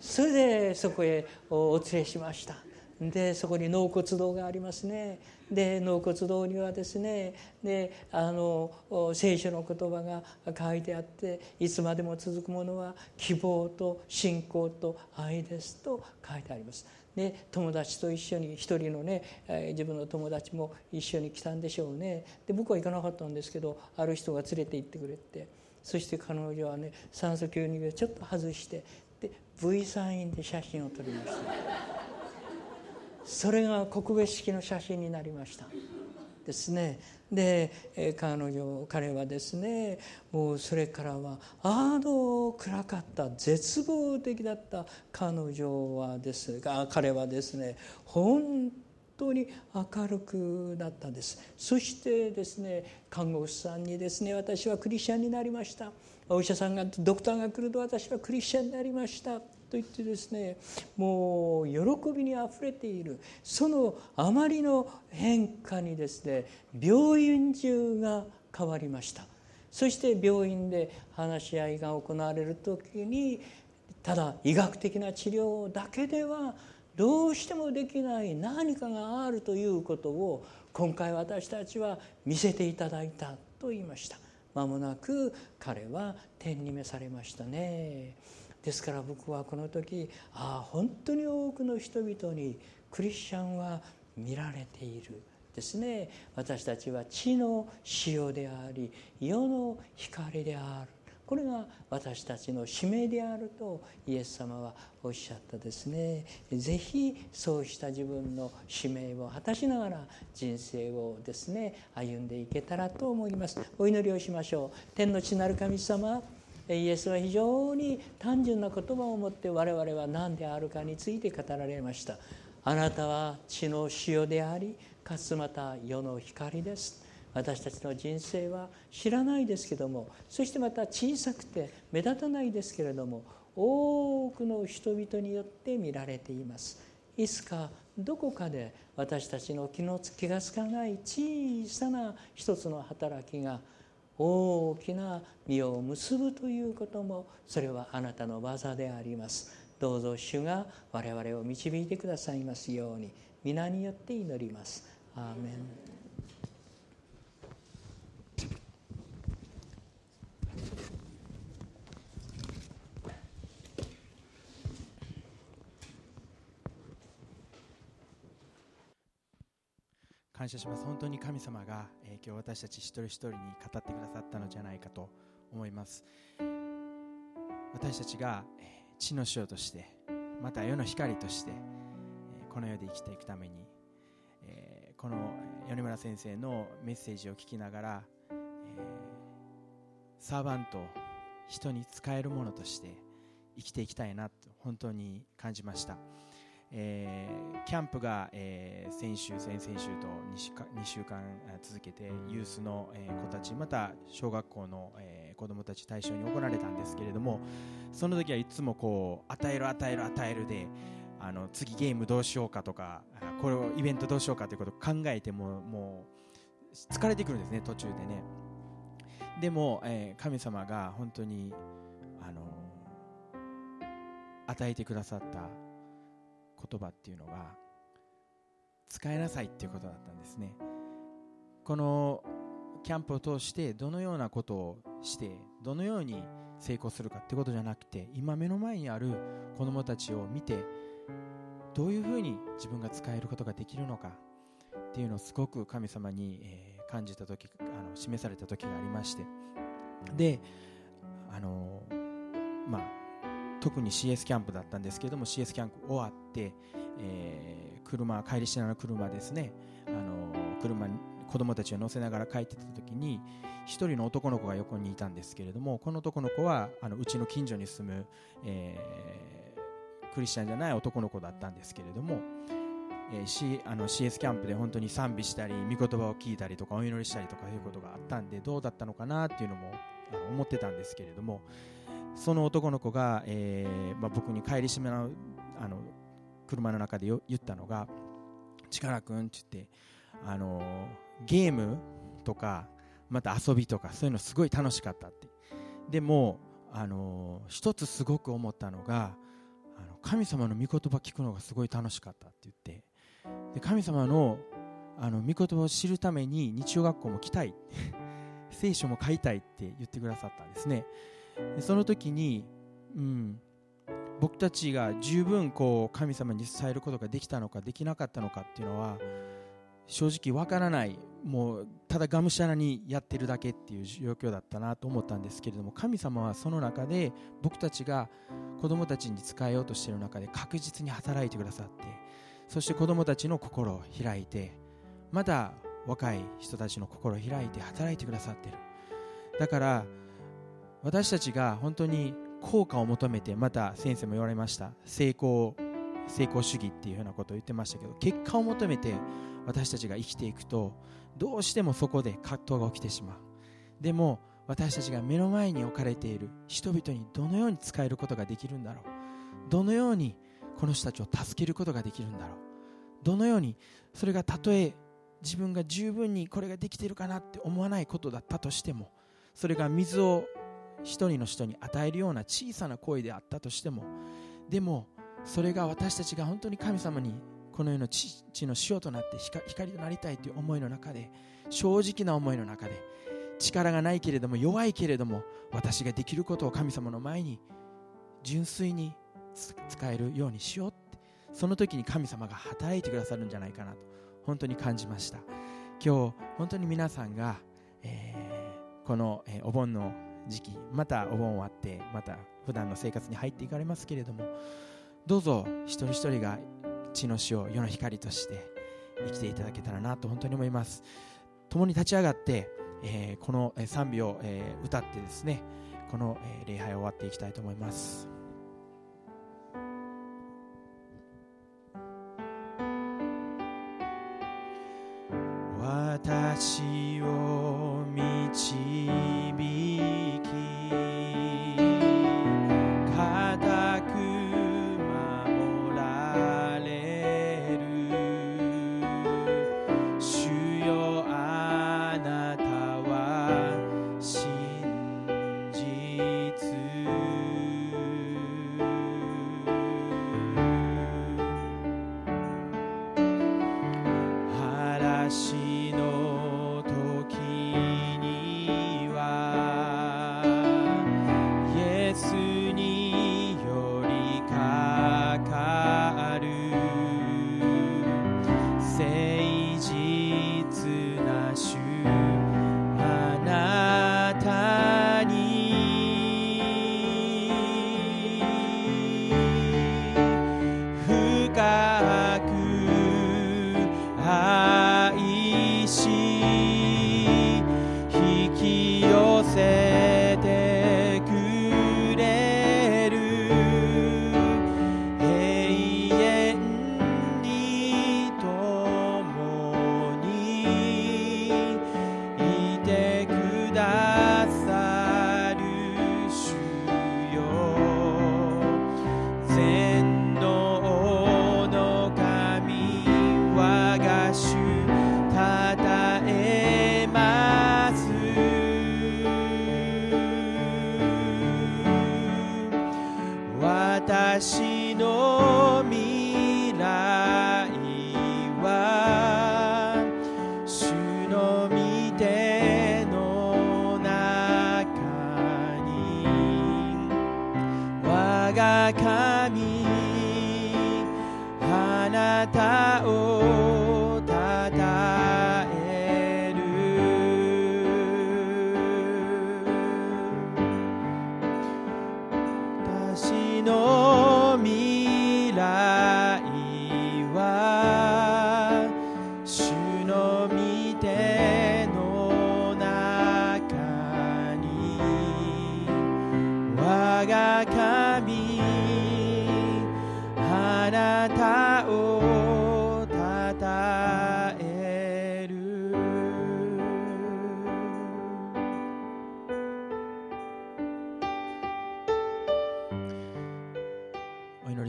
それでそこへお連れしました。でそこに納骨堂がありますね。で納骨堂にはですねであの聖書の言葉が書いてあっていつまでも続くものは希望と信仰と愛ですと書いてあります。で友達と一緒に一人のね自分の友達も一緒に来たんでしょうね。で僕は行かなかったんですけどある人が連れて行ってくれてそして彼女はね酸素吸入をちょっと外して V サインで写真を撮りました。それが国別式の写真になりました。ですね。で彼女彼はですねもうそれからはあの暗かった絶望的だった彼女はですが彼はですね本当に明るくなったんです。そしてですね看護師さんにですね私はクリスチャンになりました。お医者さんがドクターが来ると私はクリスチャンになりました。と言ってですねもう喜びにあふれている。そのあまりの変化にですね病院中が変わりました。そして病院で話し合いが行われる時にただ医学的な治療だけではどうしてもできない何かがあるということを今回私たちは見せていただいたと言いました。間もなく彼は天に召されましたね。ですから僕はこの時ああ本当に多くの人々にクリスチャンは見られているですね。私たちは地の塩であり世の光である。これが私たちの使命であるとイエス様はおっしゃったですね。是非そうした自分の使命を果たしながら人生をですね歩んでいけたらと思います。お祈りをしましょう。天の地なる神様イエスは非常に単純な言葉を持って我々は何であるかについて語られました。あなたは地の塩でありかつまた世の光です。私たちの人生は知らないですけどもそしてまた小さくて目立たないですけれども多くの人々によって見られています。いつかどこかで私たちの気の気がつかない小さな一つの働きが大きな実を結ぶということもそれはあなたの技であります。どうぞ主が我々を導いてくださいますように皆によって祈ります。アーメン。謝します。本当に神様が、えー、今日私たち一人一人に語ってくださったのじゃないかと思います。私たちがえ地の塩としてまた世の光としてえこの世で生きていくためにえこの米村先生のメッセージを聞きながらえサーバント人に使えるものとして生きていきたいなと本当に感じました、えー、キャンプが、えー、先週先々週と 2, 2週間続けてユースの、えー、子たちまた小学校の、えー、子どもたち対象に行われたんですけれどもその時はいつもこう与える与える与えるであの次ゲームどうしようかとかこれをイベントどうしようかということを考えてももう疲れてくるんですね途中でね。でも、えー、神様が本当に、あの与えてくださった言葉っていうのが使いなさいっていうことだったんですね。このキャンプを通してどのようなことをしてどのように成功するかってことじゃなくて今目の前にある子供たちを見てどういうふうに自分が使えることができるのかっていうのをすごく神様に、え感じた時あの示された時がありまして。であのまあ特に CS キャンプだったんですけども CS キャンプ終わって、えー、車帰りしながら車ですね。あの車に子供たちを乗せながら帰ってた時に1人の男の子が横にいたんですけれどもこの男の子はあのうちの近所に住む、えー、クリスチャンじゃない男の子だったんですけれどもえー、C、あの CS キャンプで本当に賛美したり御言葉を聞いたりとかお祈りしたりとかいうことがあったんでどうだったのかなっていうのも思ってたんですけれどもその男の子が、えーまあ、僕に帰りしめのあの車の中で言ったのが「力くん」って言ってあのゲームとかまた遊びとかそういうのすごい楽しかったって。でもあの一つすごく思ったのがあの神様の御言葉聞くのがすごい楽しかったって言って。で神様のあの御言葉を知るために日曜学校も来たい。聖書も買いたいって言ってくださったんですね。その時に、うん、僕たちが十分こう神様に伝えることができたのかできなかったのかっていうのは正直わからないもうただがむしゃらにやってるだけっていう状況だったなと思ったんですけれども神様はその中で僕たちが子供たちに使えようとしている中で確実に働いてくださってそして子供たちの心を開いてまだ若い人たちの心を開いて働いてくださってる。だから私たちが本当に効果を求めてまた先生も言われました成功成功主義っていうようなことを言ってましたけど結果を求めて私たちが生きていくとどうしてもそこで葛藤が起きてしまう。でも私たちが目の前に置かれている人々にどのように使えることができるんだろう。どのようにこの人たちを助けることができるんだろう。どのようにそれがたとえ自分が十分にこれができているかなって思わないことだったとしてもそれが水を一人の人に与えるような小さな行為であったとしてもでもそれが私たちが本当に神様にこの世の地の塩となって光となりたいという思いの中で正直な思いの中で力がないけれども弱いけれども私ができることを神様の前に純粋に使えるようにしようってその時に神様が働いてくださるんじゃないかなと本当に感じました。今日本当に皆さんが、えー、この、えー、お盆の時期またお盆終わってまた普段の生活に入っていかれますけれどもどうぞ一人一人が地の塩世の光として生きていただけたらなと本当に思います。共に立ち上がって、えー、この賛美を、えー、歌ってですねこの、えー、礼拝を終わっていきたいと思います。私を導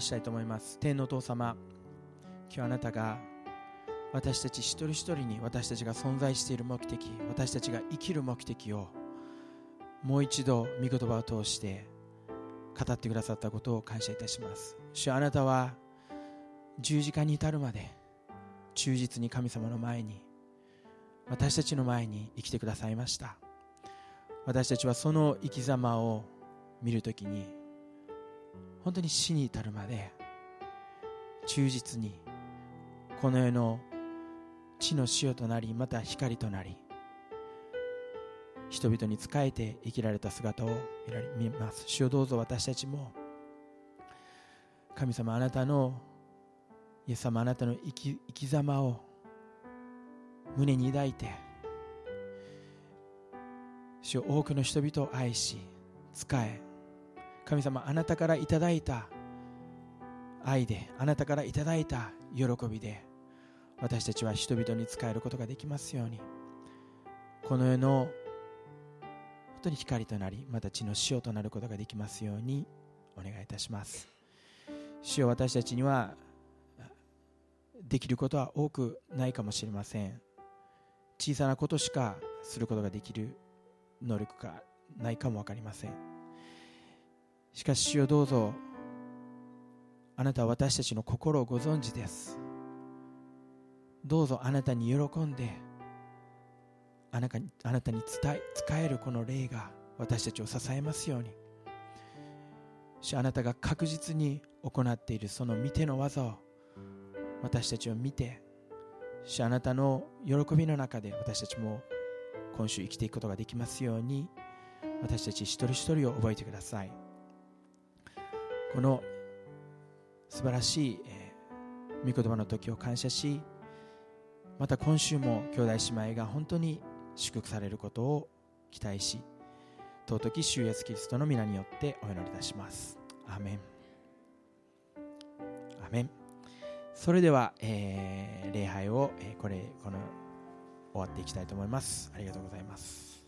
したいと思います。天のお父様今日あなたが私たち一人一人に私たちが存在している目的私たちが生きる目的をもう一度御言葉を通して語ってくださったことを感謝いたします。主あなたは十字架に至るまで忠実に神様の前に私たちの前に生きてくださいました。私たちはその生き様を見るときに本当に死に至るまで忠実にこの世の地の塩となりまた光となり人々に仕えて生きられた姿を見られ見ます。主をどうぞ私たちも神様あなたのイエス様あなたの生き生き様を胸に抱いて主を多くの人々を愛し仕え神様あなたからいただいた愛であなたからいただいた喜びで私たちは人々に仕えることができますように。この世の本当に光となりまた血の塩となることができますようにお願いいたします。主よ私たちにはできることは多くないかもしれません。小さなことしかすることができる能力がないかも分かりません。しかし主よどうぞあなたは私たちの心をご存知です。どうぞあなたに喜んであなたにあなたに伝え使えるこの霊が私たちを支えますように。主あなたが確実に行っているその見ての技を私たちを見て主あなたの喜びの中で私たちも今週生きていくことができますように私たち一人一人を覚えてください。この素晴らしい、えー、御言葉の時を感謝しまた今週も兄弟姉妹が本当に祝福されることを期待し尊き主イエスキリストの皆によってお祈りいたします。アメン。アメン。それでは、えー、礼拝を、えー、これこの終わっていきたいと思います。ありがとうございます。